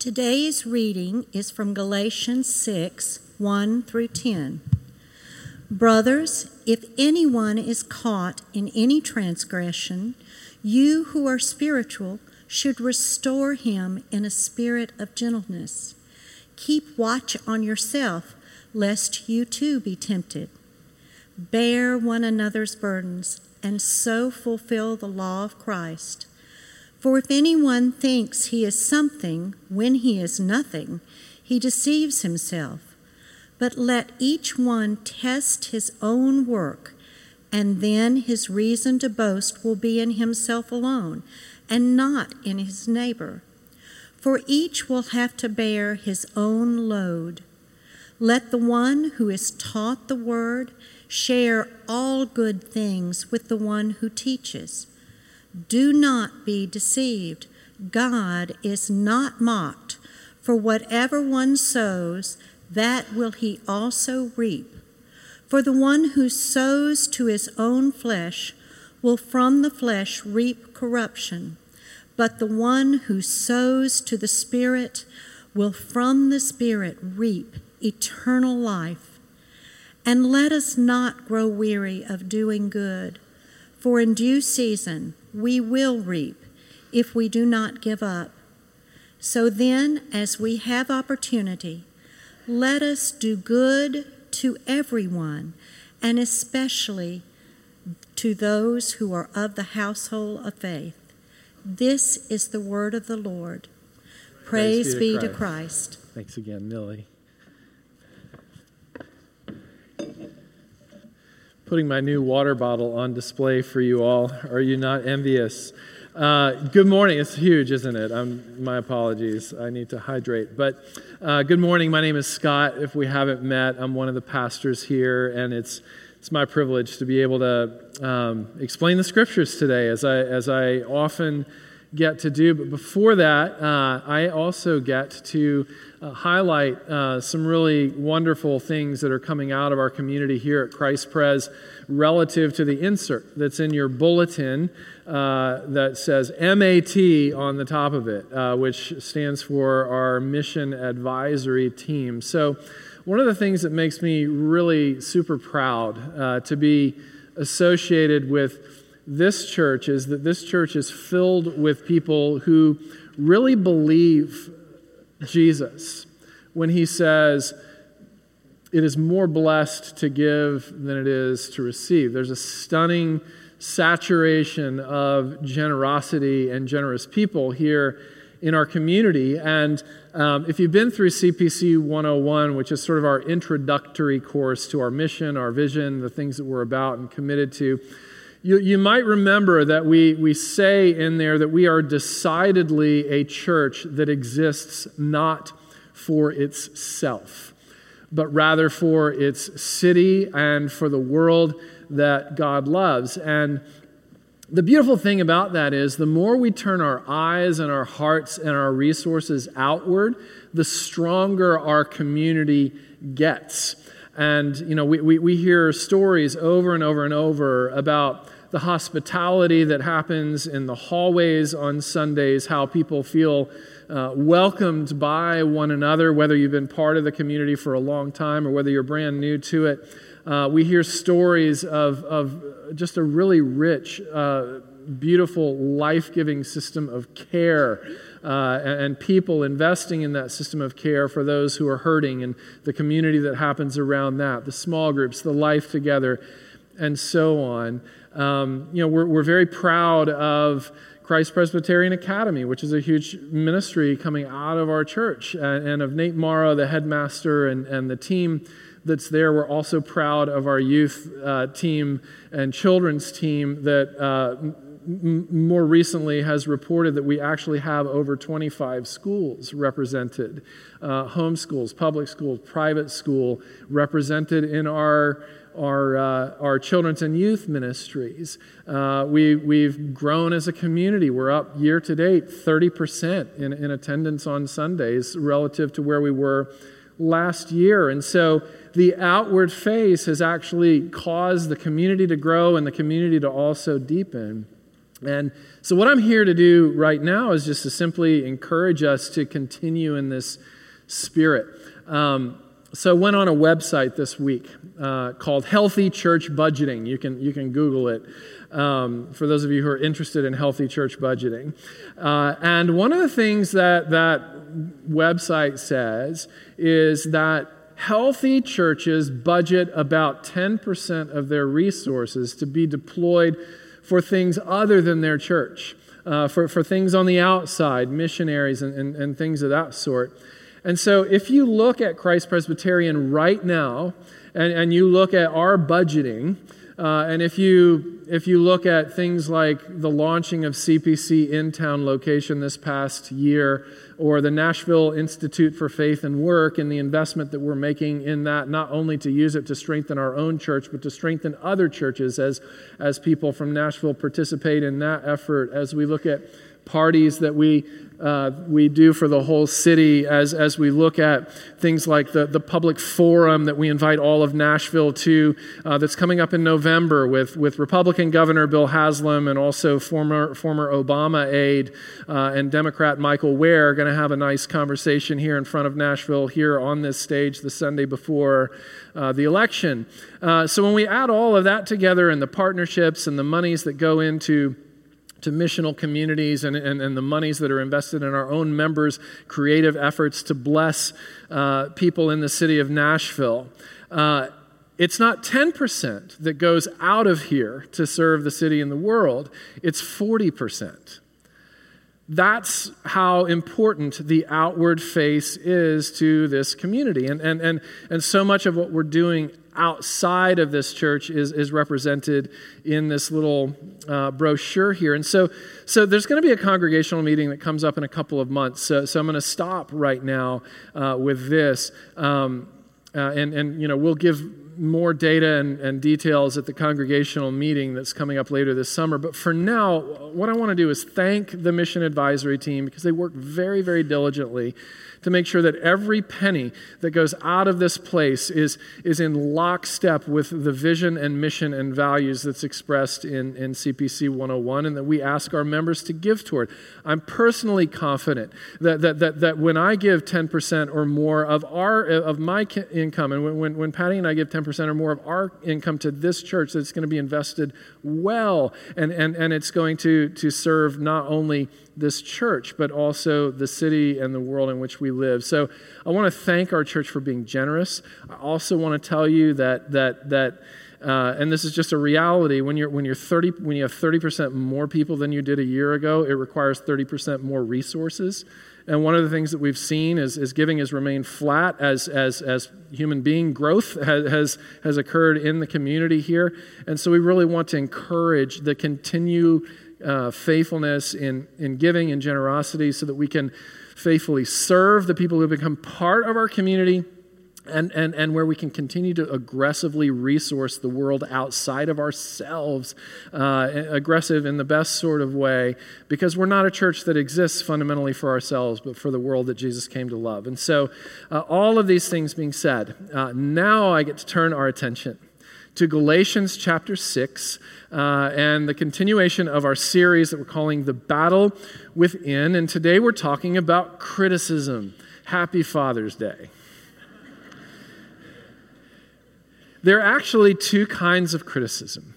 Today's reading is from Galatians 6 1 through 10. Brothers, if anyone is caught in any transgression, you who are spiritual should restore him in a spirit of gentleness. Keep watch on yourself, lest you too be tempted. Bear one another's burdens, and so fulfill the law of Christ. For if anyone thinks he is something when he is nothing, he deceives himself. But let each one test his own work, and then his reason to boast will be in himself alone, and not in his neighbor. For each will have to bear his own load. Let the one who is taught the word share all good things with the one who teaches. Do not be deceived. God is not mocked, for whatever one sows, that will he also reap. For the one who sows to his own flesh will from the flesh reap corruption, but the one who sows to the Spirit will from the Spirit reap eternal life. And let us not grow weary of doing good, for in due season, we will reap if we do not give up. So then, as we have opportunity, let us do good to everyone, and especially to those who are of the household of faith. This is the word of the Lord. Praise, Praise be, to, Christ. to Christ. Thanks again, Millie. Putting my new water bottle on display for you all. Are you not envious? Uh, good morning. It's huge, isn't it? I'm, my apologies. I need to hydrate. But uh, good morning. My name is Scott. If we haven't met, I'm one of the pastors here, and it's it's my privilege to be able to um, explain the scriptures today, as I as I often get to do. But before that, uh, I also get to uh, highlight uh, some really wonderful things that are coming out of our community here at Christ Pres relative to the insert that's in your bulletin uh, that says MAT on the top of it, uh, which stands for our Mission Advisory Team. So, one of the things that makes me really super proud uh, to be associated with this church is that this church is filled with people who really believe Jesus when he says, It is more blessed to give than it is to receive. There's a stunning saturation of generosity and generous people here in our community. And um, if you've been through CPC 101, which is sort of our introductory course to our mission, our vision, the things that we're about and committed to, you, you might remember that we, we say in there that we are decidedly a church that exists not for itself, but rather for its city and for the world that God loves. And the beautiful thing about that is the more we turn our eyes and our hearts and our resources outward, the stronger our community gets. And, you know, we, we, we hear stories over and over and over about the hospitality that happens in the hallways on Sundays, how people feel uh, welcomed by one another, whether you've been part of the community for a long time or whether you're brand new to it. Uh, we hear stories of, of just a really rich, uh, beautiful, life giving system of care. Uh, and, people investing in that system of care for those who are hurting and the community that happens around that, the small groups, the life together, and so on. Um, you know, we're, we're very proud of Christ Presbyterian Academy, which is a huge ministry coming out of our church, and, and of Nate Morrow, the headmaster, and, and the team that's there. We're also proud of our youth uh, team and children's team that uh, m- more recently has reported that we actually have over 25 schools represented uh, home schools, public schools, private school represented in our our, uh, our children's and youth ministries. Uh, we, we've grown as a community. We're up year to date 30% in, in attendance on Sundays relative to where we were last year. And so the outward face has actually caused the community to grow and the community to also deepen. And so, what I'm here to do right now is just to simply encourage us to continue in this spirit. Um, so, I went on a website this week uh, called Healthy Church Budgeting. You can, you can Google it um, for those of you who are interested in healthy church budgeting. Uh, and one of the things that that website says is that healthy churches budget about 10% of their resources to be deployed for things other than their church, uh, for, for things on the outside, missionaries, and, and, and things of that sort. And so, if you look at Christ Presbyterian right now, and, and you look at our budgeting, uh, and if you, if you look at things like the launching of CPC in town location this past year, or the Nashville Institute for Faith and Work and the investment that we're making in that, not only to use it to strengthen our own church, but to strengthen other churches as, as people from Nashville participate in that effort, as we look at parties that we uh, we do for the whole city as, as we look at things like the, the public forum that we invite all of Nashville to, uh, that's coming up in November with, with Republican Governor Bill Haslam and also former, former Obama aide uh, and Democrat Michael Wear, going to have a nice conversation here in front of Nashville, here on this stage the Sunday before uh, the election. Uh, so when we add all of that together and the partnerships and the monies that go into to missional communities and, and, and, the monies that are invested in our own members' creative efforts to bless uh, people in the city of Nashville. Uh, it's not 10% that goes out of here to serve the city and the world, it's 40%. That's how important the outward face is to this community. And, and, and, and so much of what we're doing outside of this church is, is represented in this little uh, brochure here. And so, so there's going to be a congregational meeting that comes up in a couple of months. So, so I'm going to stop right now uh, with this. Um, uh, and, and, you know, we'll give more data and, and, details at the congregational meeting that's coming up later this summer. But for now, what I want to do is thank the mission advisory team because they work very, very diligently to make sure that every penny that goes out of this place is, is in lockstep with the vision and mission and values that's expressed in, in CPC 101 and that we ask our members to give toward. I'm personally confident that, that, that, that when I give 10% or more of, our, of my income, and when, when Patty and I give 10% or more of our income to this church, that it's going to be invested well and, and, and it's going to, to serve not only this church, but also the city and the world in which we live. So I want to thank our church for being generous. I also want to tell you that that that. Uh, and this is just a reality. When you're when you're 30, when you have 30% more people than you did a year ago, it requires 30% more resources. And one of the things that we've seen is, is giving has remained flat as, as, as human being growth has, has, has occurred in the community here. And so we really want to encourage the continue uh, faithfulness in, in giving and generosity so that we can faithfully serve the people who become part of our community and, and, and where we can continue to aggressively resource the world outside of ourselves, uh, aggressive in the best sort of way, because we're not a church that exists fundamentally for ourselves, but for the world that Jesus came to love. And so, uh, all of these things being said, uh, now I get to turn our attention to Galatians chapter 6 uh, and the continuation of our series that we're calling The Battle Within. And today we're talking about criticism. Happy Father's Day. There are actually two kinds of criticism.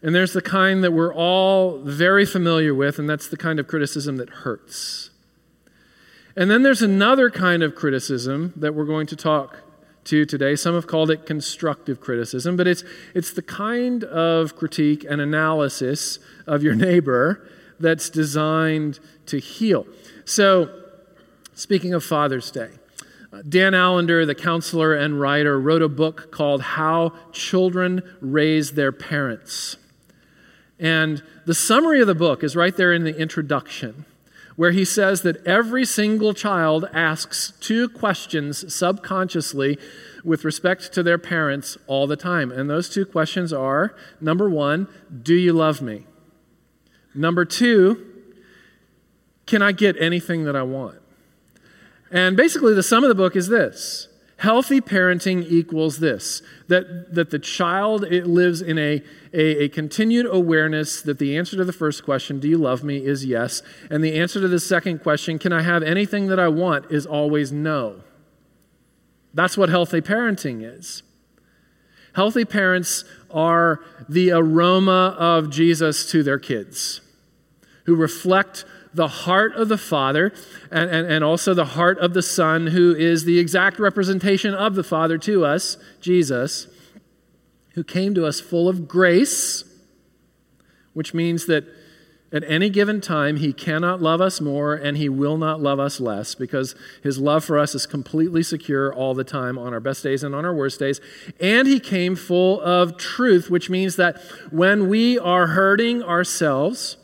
And there's the kind that we're all very familiar with, and that's the kind of criticism that hurts. And then there's another kind of criticism that we're going to talk to today. Some have called it constructive criticism, but it's, it's the kind of critique and analysis of your neighbor that's designed to heal. So, speaking of Father's Day, uh, Dan Allender, the counselor and writer, wrote a book called How Children Raise Their Parents. And the summary of the book is right there in the introduction where he says that every single child asks two questions subconsciously with respect to their parents all the time. And those two questions are number one, do you love me? Number two, can I get anything that I want? And basically, the sum of the book is this Healthy parenting equals this that, that the child it lives in a, a, a, continued awareness that the answer to the first question, Do you love me? is yes. And the answer to the second question, Can I have anything that I want? is always no. That's what healthy parenting is. Healthy parents are the aroma of Jesus to their kids who reflect the heart of the Father and, and, and also the heart of the Son, who is the exact representation of the Father to us, Jesus, who came to us full of grace, which means that at any given time, he cannot love us more and he will not love us less because his love for us is completely secure all the time on our best days and on our worst days. And he came full of truth, which means that when we are hurting ourselves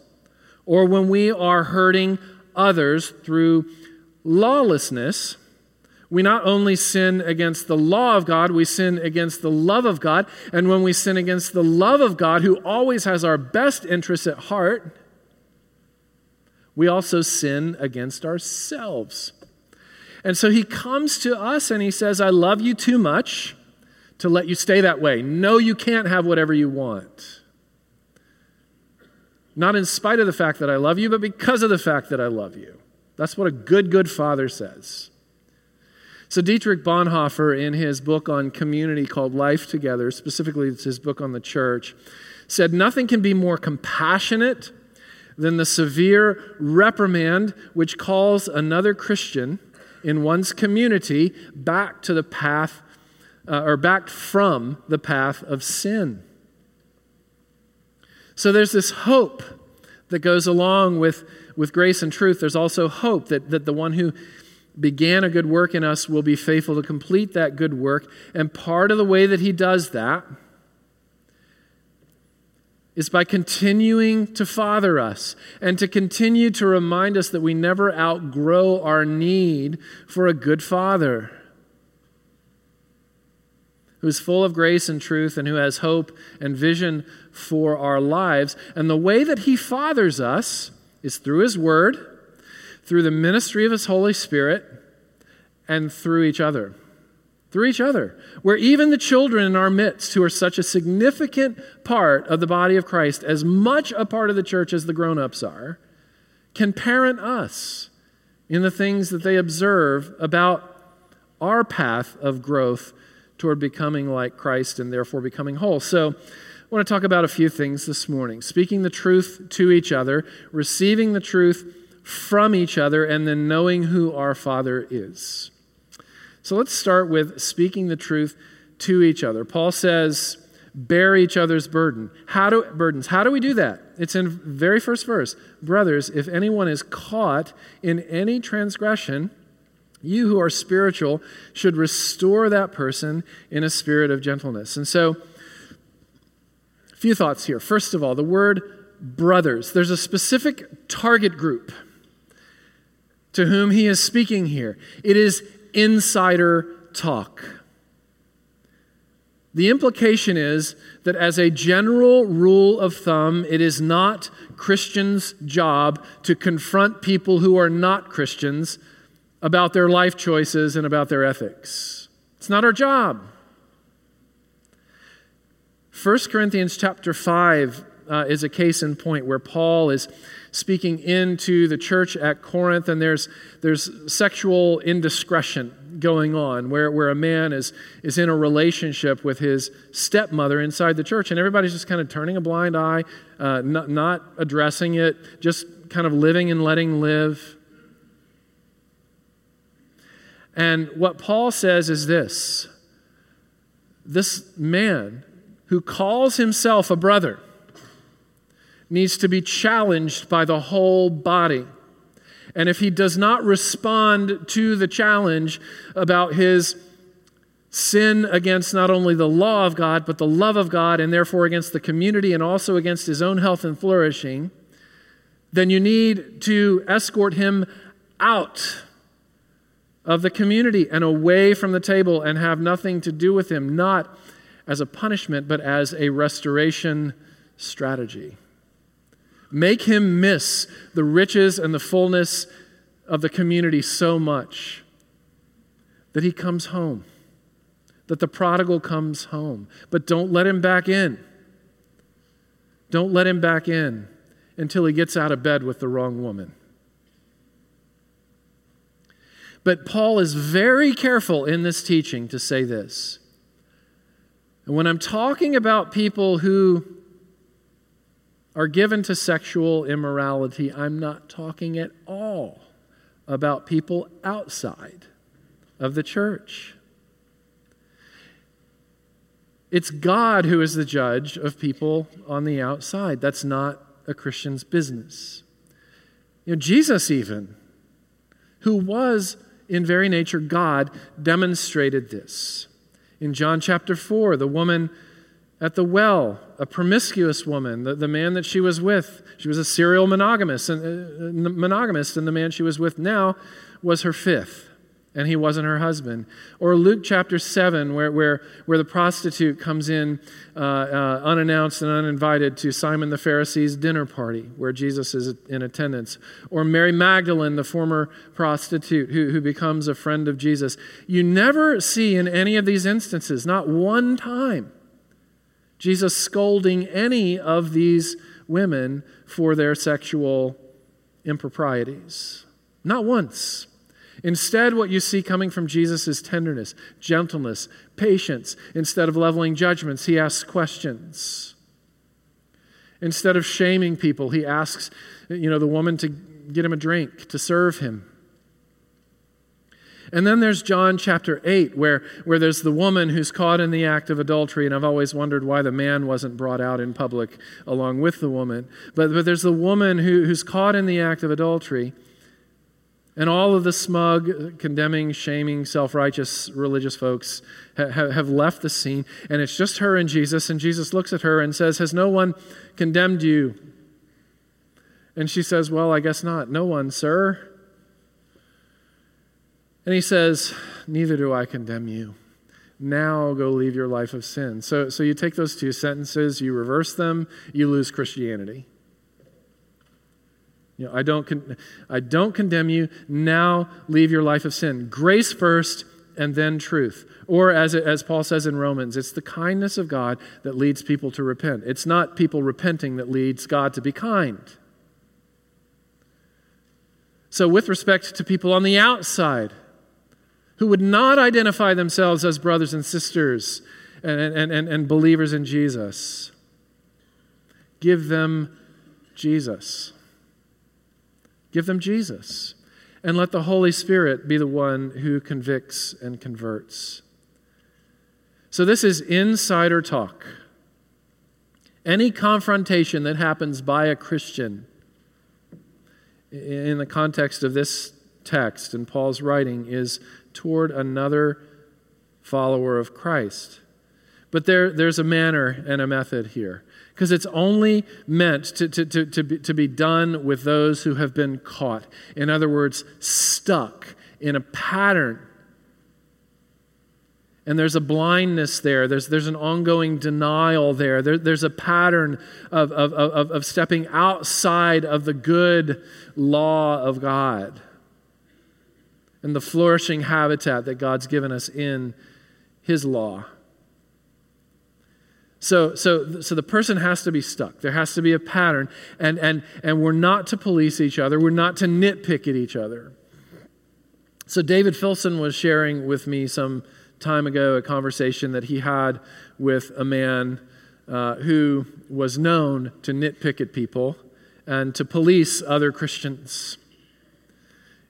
or when we are hurting others through lawlessness, we not only sin against the law of God, we sin against the love of God. And when we sin against the love of God, who always has our best interests at heart, we also sin against ourselves. And so he comes to us and he says, I love you too much to let you stay that way. No, you can't have whatever you want. Not in spite of the fact that I love you, but because of the fact that I love you. That's what a good, good father says. So, Dietrich Bonhoeffer, in his book on community called Life Together, specifically it's his book on the church, said, Nothing can be more compassionate than the severe reprimand which calls another Christian in one's community back to the path uh, or back from the path of sin. So there's this hope that goes along with, with grace and truth. There's also hope that, that the one who began a good work in us will be faithful to complete that good work. And part of the way that he does that is by continuing to father us and to continue to remind us that we never outgrow our need for a good father who's full of grace and truth and who has hope and vision for our lives. And the way that he fathers us is through his word, through the ministry of his Holy Spirit, and through each other through each other, where even the children in our midst, who are such a significant part of the body of Christ, as much a part of the church as the grown ups are, can parent us in the things that they observe about our path of growth toward becoming like Christ and therefore becoming whole. So, I want to talk about a few things this morning speaking the truth to each other, receiving the truth from each other, and then knowing who our Father is. So let's start with speaking the truth to each other. Paul says, bear each other's burden. How do burdens? How do we do that? It's in very first verse. Brothers, if anyone is caught in any transgression, you who are spiritual should restore that person in a spirit of gentleness. And so few thoughts here. First of all, the word brothers. There's a specific target group to whom he is speaking here. It is insider talk. The implication is that, as a general rule of thumb, it is not Christians' job to confront people who are not Christians about their life choices and about their ethics. It's not our job. 1 Corinthians chapter 5 uh, is a case in point where Paul is speaking into the church at Corinth, and there's, there's sexual indiscretion going on where, where a man is, is in a relationship with his stepmother inside the church, and everybody's just kind of turning a blind eye, uh, not, not addressing it, just kind of living and letting live. And what Paul says is this this man who calls himself a brother needs to be challenged by the whole body. And if he does not respond to the challenge about his sin against not only the law of God, but the love of God, and therefore against the community and also against his own health and flourishing, then you need to escort him out of the community and away from the table and have nothing to do with him, not as a punishment, but as a restoration strategy. Make him miss the riches and the fullness of the community so much that he comes home that the prodigal comes home. But don't let him back in. Don't let him back in until he gets out of bed with the wrong woman. But Paul is very careful in this teaching to say this. And when I'm talking about people who are given to sexual immorality, I'm not talking at all about people outside of the church. It's God who is the judge of people on the outside. That's not a Christian's business. You know, Jesus, even, who was in very nature God, demonstrated this. In John chapter 4, the woman at the well, a promiscuous woman, the, the man that she was with, she was a serial monogamist, and, uh, monogamist, and the man she was with now was her fifth and he wasn't her husband. Or Luke chapter 7, where, where, where the prostitute comes in uh, uh, unannounced and uninvited to Simon the Pharisee's dinner party, where Jesus is in attendance. Or Mary Magdalene, the former prostitute who, who becomes a friend of Jesus. You never see in any of these instances, not one time, Jesus scolding any of these women for their sexual improprieties. Not once. Instead, what you see coming from Jesus is tenderness, gentleness, patience. Instead of leveling judgments, he asks questions. Instead of shaming people, he asks, you know, the woman to get him a drink, to serve him. And then there's John chapter 8, where, where there's the woman who's caught in the act of adultery. And I've always wondered why the man wasn't brought out in public along with the woman. But, but there's the woman who, who's caught in the act of adultery. And all of the smug, condemning, shaming, self righteous religious folks ha- have left the scene. And it's just her and Jesus. And Jesus looks at her and says, Has no one condemned you? And she says, Well, I guess not. No one, sir. And he says, Neither do I condemn you. Now go leave your life of sin. So, so you take those two sentences, you reverse them, you lose Christianity. You know, I don't, con- I don't condemn you. Now leave your life of sin. Grace first and then truth. Or as, it, as Paul says in Romans, it's the kindness of God that leads people to repent. It's not people repenting that leads God to be kind. So, with respect to people on the outside who would not identify themselves as brothers and sisters and, and, and, and believers in Jesus, give them Jesus. Give them Jesus. And let the Holy Spirit be the one who convicts and converts. So, this is insider talk. Any confrontation that happens by a Christian in the context of this text and Paul's writing is toward another follower of Christ. But there, there's a manner and a method here because it's only meant to, to, to, to, be, to be done with those who have been caught. In other words, stuck in a pattern. And there's a blindness there. There's, there's an ongoing denial there. there there's a pattern of, of, of, of stepping outside of the good law of God and the flourishing habitat that God's given us in His law. So, so, so the person has to be stuck. There has to be a pattern. And, and, and we're not to police each other, we're not to nitpick at each other. So, David Filson was sharing with me some time ago a conversation that he had with a man uh, who was known to nitpick at people and to police other Christians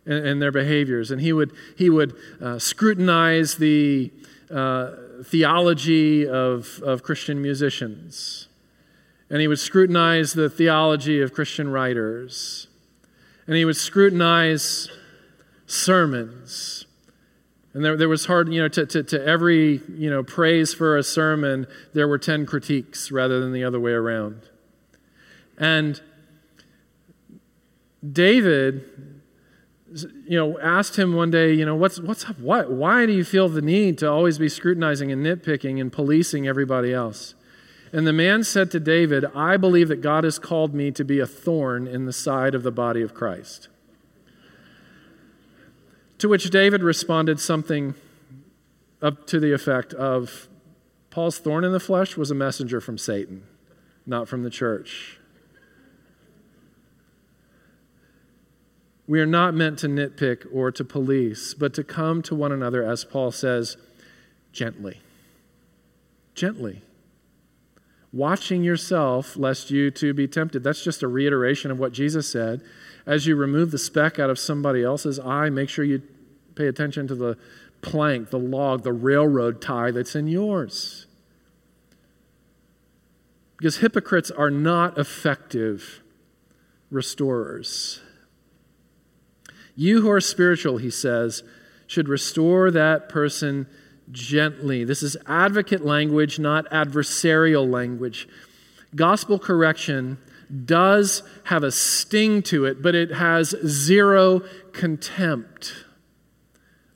and, their behaviors. And he would, he would uh, scrutinize the. Uh, theology of, of Christian musicians. And he would scrutinize the theology of Christian writers. And he would scrutinize sermons. And there, there was hard, you know, to, to, to every, you know, praise for a sermon, there were 10 critiques rather than the other way around. And David you know, asked him one day, you know, what's, what's up? Why, why do you feel the need to always be scrutinizing and nitpicking and policing everybody else? And the man said to David, I believe that God has called me to be a thorn in the side of the body of Christ. To which David responded something up to the effect of Paul's thorn in the flesh was a messenger from Satan, not from the church. We are not meant to nitpick or to police, but to come to one another, as Paul says, gently. Gently. Watching yourself, lest you too be tempted. That's just a reiteration of what Jesus said. As you remove the speck out of somebody else's eye, make sure you pay attention to the plank, the log, the railroad tie that's in yours. Because hypocrites are not effective restorers. You who are spiritual, he says, should restore that person gently. This is advocate language, not adversarial language. Gospel correction does have a sting to it, but it has zero contempt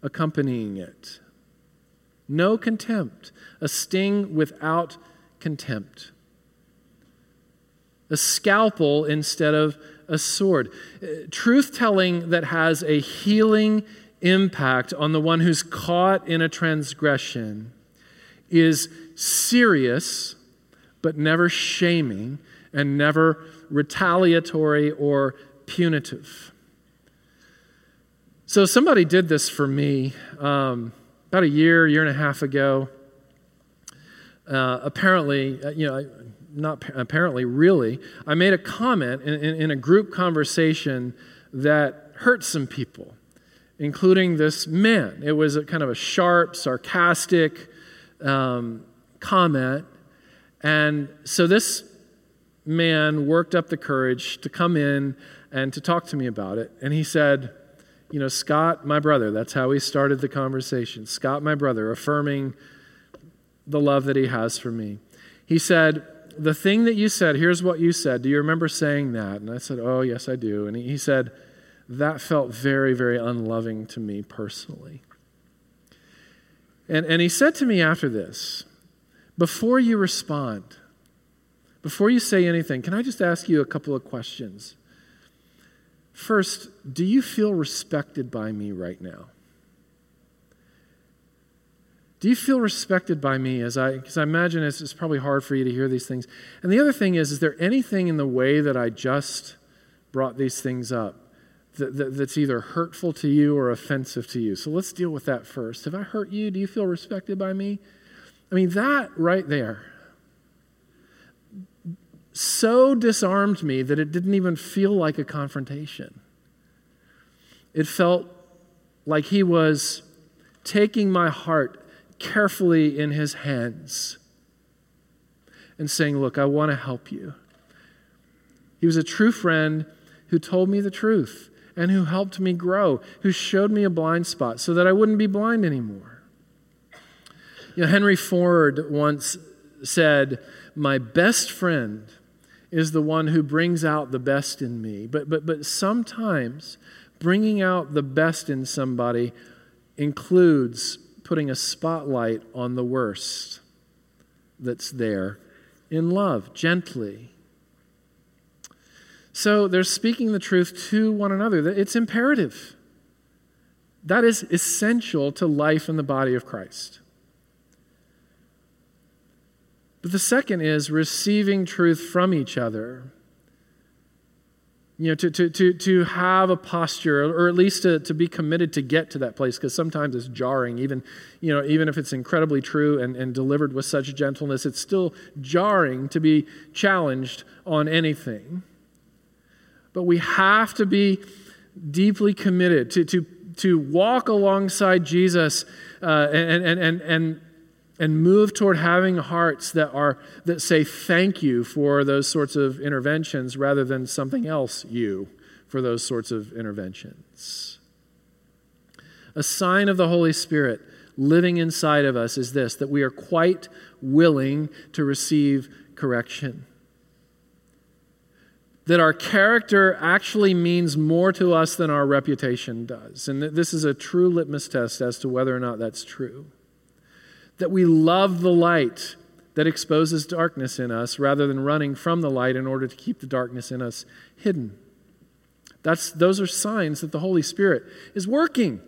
accompanying it. No contempt. A sting without contempt. A scalpel instead of a sword. Truth telling that has a healing impact on the one who's caught in a transgression is serious, but never shaming and never retaliatory or punitive. So, somebody did this for me um, about a year, year and a half ago. Uh, apparently, uh, you know, not apparently, really, I made a comment in, in, in a group conversation that hurt some people, including this man. It was a kind of a sharp, sarcastic um, comment. And so this man worked up the courage to come in and to talk to me about it. And he said, You know, Scott, my brother, that's how he started the conversation. Scott, my brother, affirming the love that he has for me. He said, the thing that you said, here's what you said. Do you remember saying that? And I said, Oh, yes, I do. And he said, That felt very, very unloving to me personally. And, and he said to me after this, Before you respond, before you say anything, can I just ask you a couple of questions? First, do you feel respected by me right now? Do you feel respected by me as I, because I imagine it's, it's probably hard for you to hear these things. And the other thing is, is there anything in the way that I just brought these things up that, that, that's either hurtful to you or offensive to you? So let's deal with that first. Have I hurt you? Do you feel respected by me? I mean, that right there so disarmed me that it didn't even feel like a confrontation. It felt like he was taking my heart carefully in his hands and saying, Look, I want to help you. He was a true friend who told me the truth and who helped me grow, who showed me a blind spot so that I wouldn't be blind anymore. You know, Henry Ford once said, My best friend is the one who brings out the best in me. But, but, but sometimes bringing out the best in somebody includes putting a spotlight on the worst that's there in love, gently. So they're speaking the truth to one another. It's imperative. That is essential to life in the body of Christ. But the second is receiving truth from each other you know, to, to, to, to have a posture, or at least to, to be committed to get to that place, because sometimes it's jarring, even, you know, even if it's incredibly true and, and delivered with such gentleness, it's still jarring to be challenged on anything. But we have to be deeply committed to, to, to walk alongside Jesus uh, and, and, and, and and move toward having hearts that are that say thank you for those sorts of interventions rather than something else you for those sorts of interventions. A sign of the holy spirit living inside of us is this that we are quite willing to receive correction. That our character actually means more to us than our reputation does. And this is a true litmus test as to whether or not that's true that we love the light that exposes darkness in us rather than running from the light in order to keep the darkness in us hidden. That's, those are signs that the Holy Spirit is working.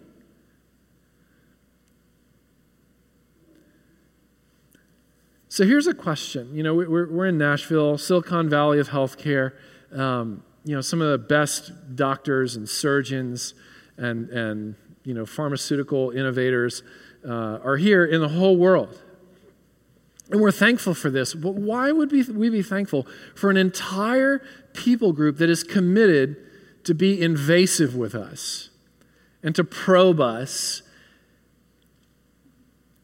So here's a question. You know, we're, we're in Nashville, Silicon Valley of healthcare. Um, you know, some of the best doctors and surgeons and, and you know, pharmaceutical innovators uh, are here in the whole world. And we're thankful for this. But why would we, we be thankful for an entire people group that is committed to be invasive with us and to probe us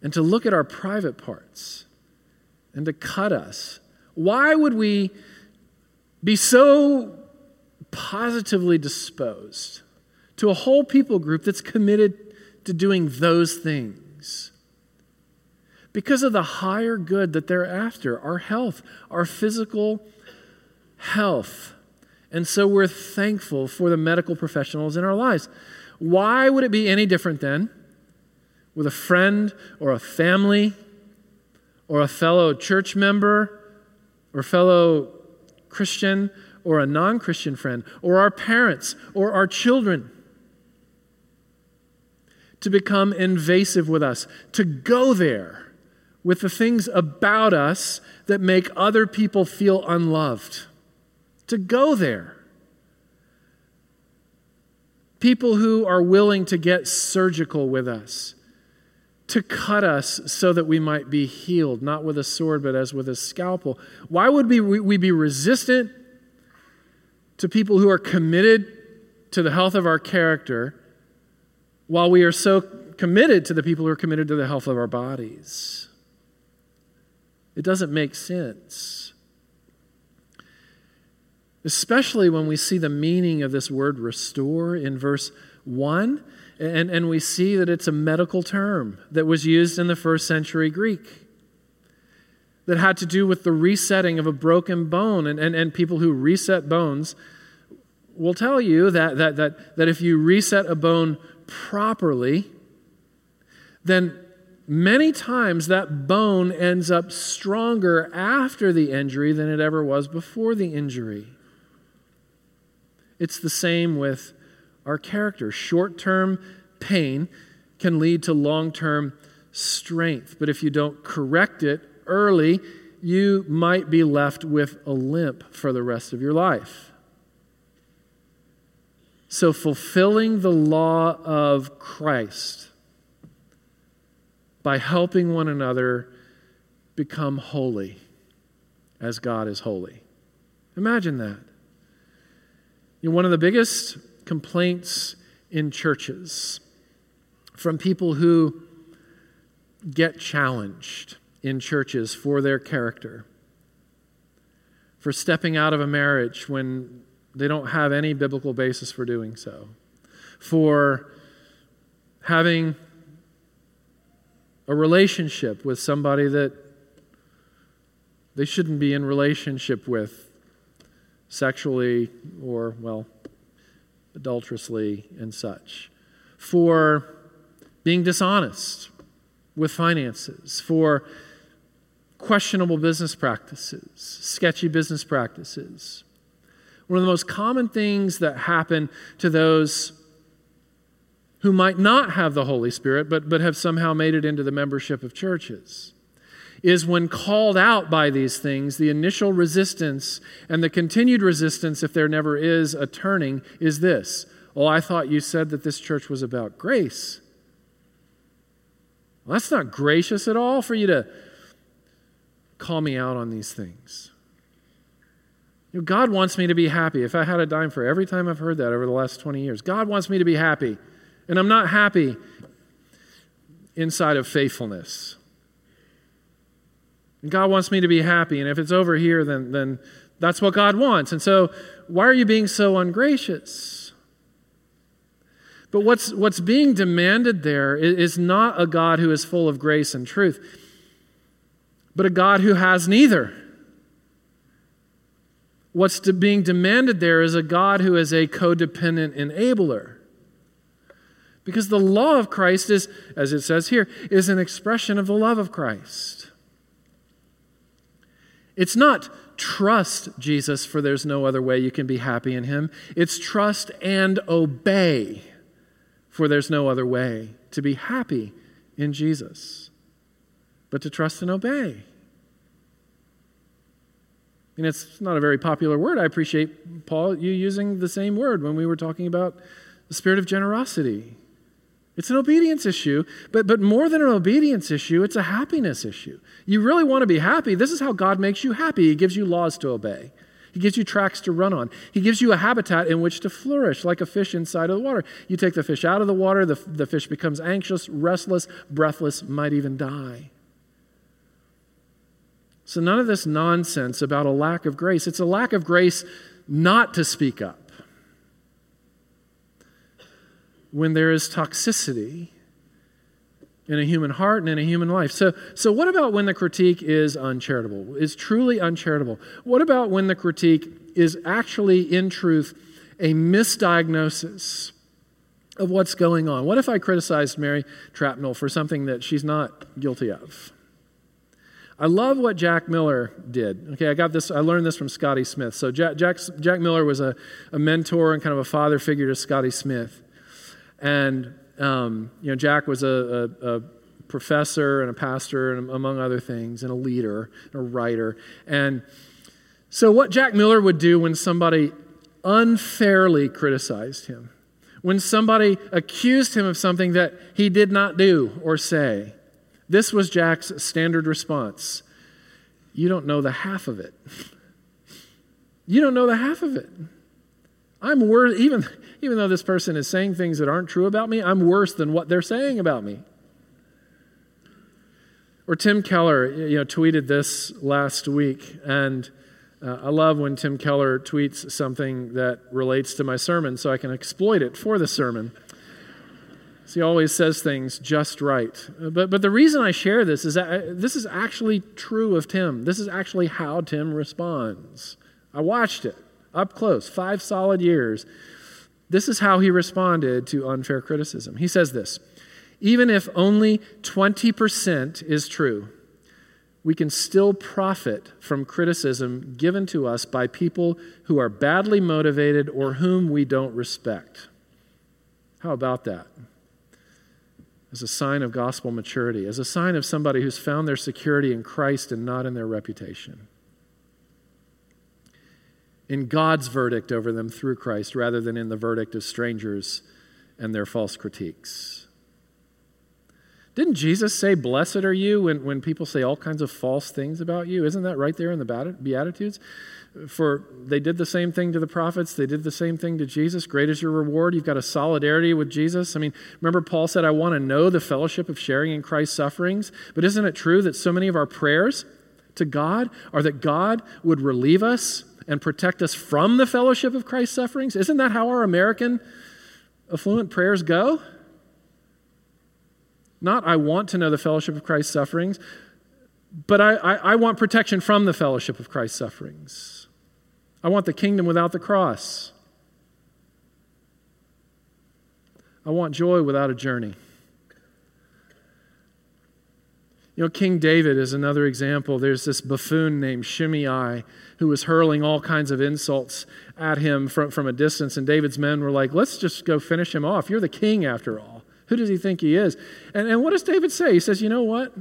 and to look at our private parts and to cut us? Why would we be so positively disposed to a whole people group that's committed to doing those things? Because of the higher good that they're after our health, our physical health. And so we're thankful for the medical professionals in our lives. Why would it be any different then with a friend or a family or a fellow church member or fellow Christian or a non Christian friend or our parents or our children? To become invasive with us, to go there with the things about us that make other people feel unloved. To go there. People who are willing to get surgical with us, to cut us so that we might be healed, not with a sword, but as with a scalpel. Why would we, we be resistant to people who are committed to the health of our character while we are so committed to the people who are committed to the health of our bodies? It doesn't make sense. Especially when we see the meaning of this word restore in verse 1, and, and we see that it's a medical term that was used in the first century Greek that had to do with the resetting of a broken bone. And, and, and people who reset bones will tell you that, that, that, that if you reset a bone properly, then many times that bone ends up stronger after the injury than it ever was before the injury. It's the same with our character. Short term pain can lead to long term strength, but if you don't correct it early, you might be left with a limp for the rest of your life. So, fulfilling the law of Christ by helping one another become holy as God is holy. Imagine that. You know, one of the biggest complaints in churches from people who get challenged in churches for their character, for stepping out of a marriage when they don't have any biblical basis for doing so, for having a relationship with somebody that they shouldn't be in relationship with sexually or, well, adulterously and such, for being dishonest with finances, for questionable business practices, sketchy business practices. One of the most common things that happen to those who might not have the Holy Spirit, but, but have somehow made it into the membership of churches, is when called out by these things, the initial resistance and the continued resistance, if there never is a turning, is this. Oh, I thought you said that this church was about grace. Well, that's not gracious at all for you to call me out on these things. You know, God wants me to be happy. If I had a dime for every time I've heard that over the last 20 years, God wants me to be happy. And I'm not happy inside of faithfulness. And God wants me to be happy. And if it's over here, then, then that's what God wants. And so, why are you being so ungracious? But what's, what's being demanded there is not a God who is full of grace and truth, but a God who has neither. What's being demanded there is a God who is a codependent enabler. Because the law of Christ is, as it says here, is an expression of the love of Christ. It's not trust Jesus, for there's no other way you can be happy in him. It's trust and obey, for there's no other way to be happy in Jesus but to trust and obey. And it's not a very popular word. I appreciate, Paul, you using the same word when we were talking about the spirit of generosity. It's an obedience issue, but, but more than an obedience issue, it's a happiness issue. You really want to be happy. This is how God makes you happy. He gives you laws to obey, He gives you tracks to run on, He gives you a habitat in which to flourish, like a fish inside of the water. You take the fish out of the water, the, the fish becomes anxious, restless, breathless, might even die. So, none of this nonsense about a lack of grace. It's a lack of grace not to speak up when there is toxicity in a human heart and in a human life. So, so what about when the critique is uncharitable, is truly uncharitable? What about when the critique is actually, in truth, a misdiagnosis of what's going on? What if I criticized Mary Trapnell for something that she's not guilty of? I love what Jack Miller did. Okay, I got this, I learned this from Scotty Smith. So Jack, Jack, Jack Miller was a, a mentor and kind of a father figure to Scotty Smith. And, um, you know, Jack was a, a, a, professor and a pastor, and among other things, and a leader, and a writer. And so, what Jack Miller would do when somebody unfairly criticized him, when somebody accused him of something that he did not do or say, this was Jack's standard response You don't know the half of it. You don't know the half of it. I'm worse, even, even though this person is saying things that aren't true about me, I'm worse than what they're saying about me. Or Tim Keller, you know, tweeted this last week, and uh, I love when Tim Keller tweets something that relates to my sermon so I can exploit it for the sermon. So he always says things just right. Uh, but, but the reason I share this is that uh, this is actually true of Tim. This is actually how Tim responds. I watched it up close, five solid years. This is how he responded to unfair criticism. He says this Even if only 20% is true, we can still profit from criticism given to us by people who are badly motivated or whom we don't respect. How about that? As a sign of gospel maturity, as a sign of somebody who's found their security in Christ and not in their reputation in God's verdict over them through Christ rather than in the verdict of strangers and their false critiques. Didn't Jesus say, Blessed are you, when, when people say all kinds of false things about you? Isn't that right there in the Beatitudes? For they did the same thing to the prophets, they did the same thing to Jesus. Great is your reward. You've got a solidarity with Jesus. I mean, remember, Paul said, I want to know the fellowship of sharing in Christ's sufferings. But isn't it true that so many of our prayers to God are that God would relieve us and protect us from the fellowship of Christ's sufferings? Isn't that how our American affluent prayers go? Not, I want to know the fellowship of Christ's sufferings, but I, I, I want protection from the fellowship of Christ's sufferings. I want the kingdom without the cross. I want joy without a journey. You know, King David is another example. There's this buffoon named Shimei who was hurling all kinds of insults at him from, from a distance, and David's men were like, let's just go finish him off. You're the king after all. Who does he think he is? And, and what does David say? He says, you know what?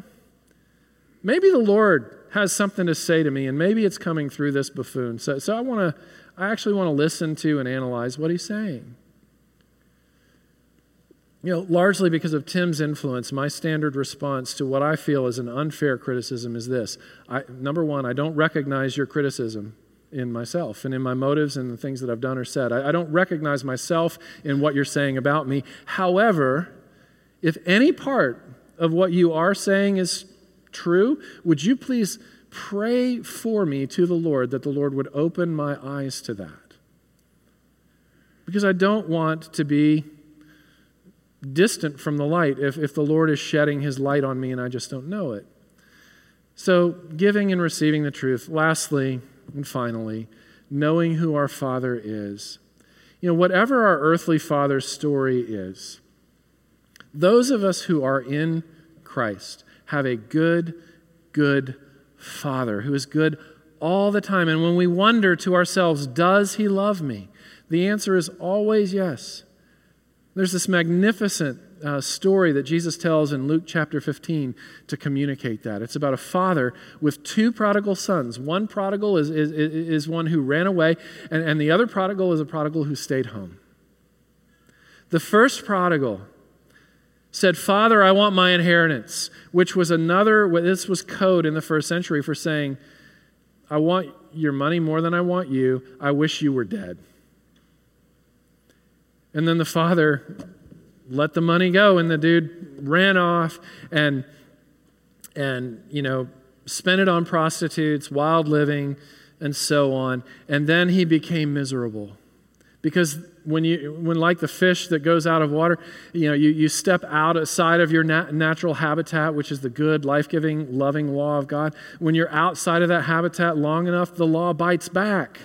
Maybe the Lord has something to say to me, and maybe it's coming through this buffoon. So, so I want to, I actually want to listen to and analyze what he's saying. You know, largely because of Tim's influence, my standard response to what I feel is an unfair criticism is this. I, number one, I don't recognize your criticism in myself and in my motives and the things that I've done or said. I, I don't recognize myself in what you're saying about me. However, if any part of what you are saying is true, would you please pray for me to the Lord that the Lord would open my eyes to that? Because I don't want to be distant from the light if, if the Lord is shedding his light on me and I just don't know it. So, giving and receiving the truth. Lastly and finally, knowing who our Father is. You know, whatever our earthly Father's story is, those of us who are in Christ have a good, good Father who is good all the time. And when we wonder to ourselves, does he love me? The answer is always yes. There's this magnificent uh, story that Jesus tells in Luke chapter 15 to communicate that. It's about a father with two prodigal sons. One prodigal is, is, is one who ran away, and, and the other prodigal is a prodigal who stayed home. The first prodigal said, Father, I want my inheritance, which was another, this was code in the first century for saying, I want your money more than I want you. I wish you were dead. And then the father let the money go, and the dude ran off and, and you know, spent it on prostitutes, wild living, and so on. And then he became miserable. Because when you when like the fish that goes out of water you know you, you step outside of your nat- natural habitat which is the good life-giving loving law of god. When you're outside of that habitat long enough the law bites back.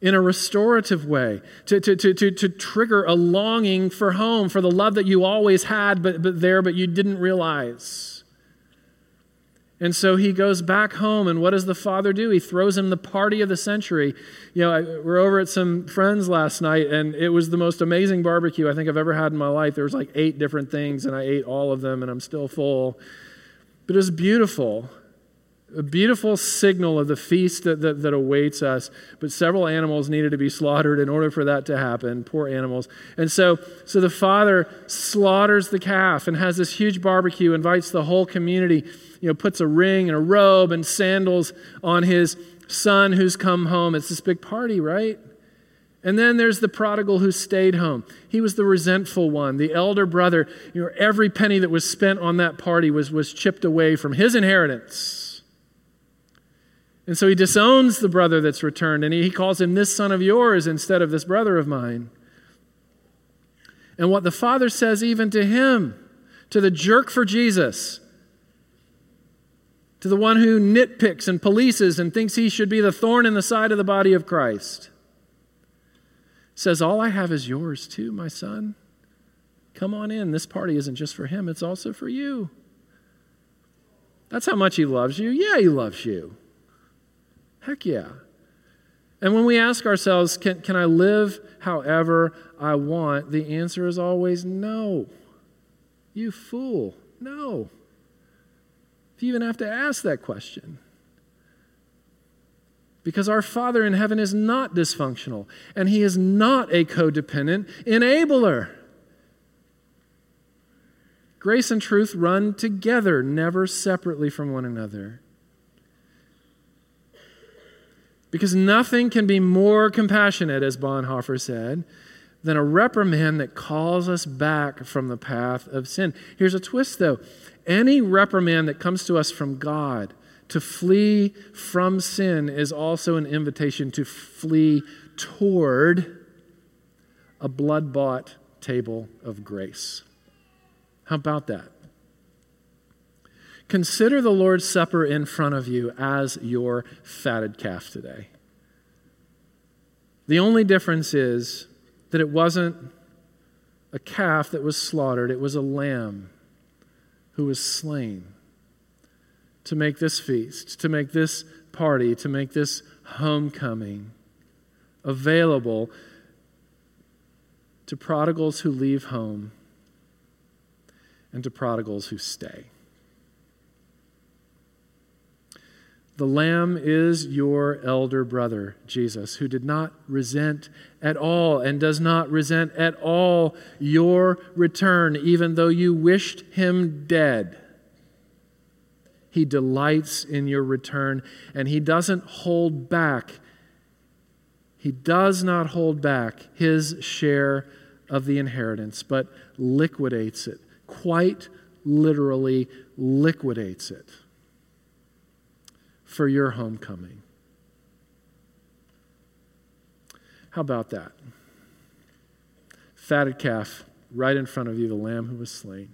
In a restorative way to, to, to, to, to trigger a longing for home for the love that you always had but, but there but you didn't realize and so he goes back home, and what does the father do? He throws him the party of the century. You know, I, we're over at some friends last night, and it was the most amazing barbecue I think I've ever had in my life. There was like eight different things, and I ate all of them, and I'm still full. But it was beautiful. A beautiful signal of the feast that, that, that awaits us. But several animals needed to be slaughtered in order for that to happen. Poor animals. And so, so the father slaughters the calf and has this huge barbecue, invites the whole community you know, puts a ring and a robe and sandals on his son who's come home. It's this big party, right? And then there's the prodigal who stayed home. He was the resentful one, the elder brother. You know, every penny that was spent on that party was, was chipped away from his inheritance. And so he disowns the brother that's returned, and he, he calls him this son of yours instead of this brother of mine. And what the father says, even to him, to the jerk for Jesus, to the one who nitpicks and polices and thinks he should be the thorn in the side of the body of Christ. Says, All I have is yours too, my son. Come on in. This party isn't just for him, it's also for you. That's how much he loves you. Yeah, he loves you. Heck yeah. And when we ask ourselves, can, can I live however I want? The answer is always no. You fool. No if you even have to ask that question. Because our Father in heaven is not dysfunctional, and He is not a codependent enabler. Grace and truth run together, never separately from one another. Because nothing can be more compassionate, as Bonhoeffer said, than a reprimand that calls us back from the path of sin. Here's a twist, though any reprimand that comes to us from God to flee from sin is also an invitation to flee toward a blood bought table of grace. How about that? Consider the Lord's Supper in front of you as your fatted calf today. The only difference is that it wasn't a calf that was slaughtered, it was a lamb who was slain to make this feast, to make this party, to make this homecoming available to prodigals who leave home and to prodigals who stay. The Lamb is your elder brother, Jesus, who did not resent at all and does not resent at all your return, even though you wished him dead. He delights in your return, and he doesn't hold back. He does not hold back his share of the inheritance, but liquidates it, quite literally liquidates it for your homecoming. How about that? Fatted calf right in front of you, the lamb who was slain.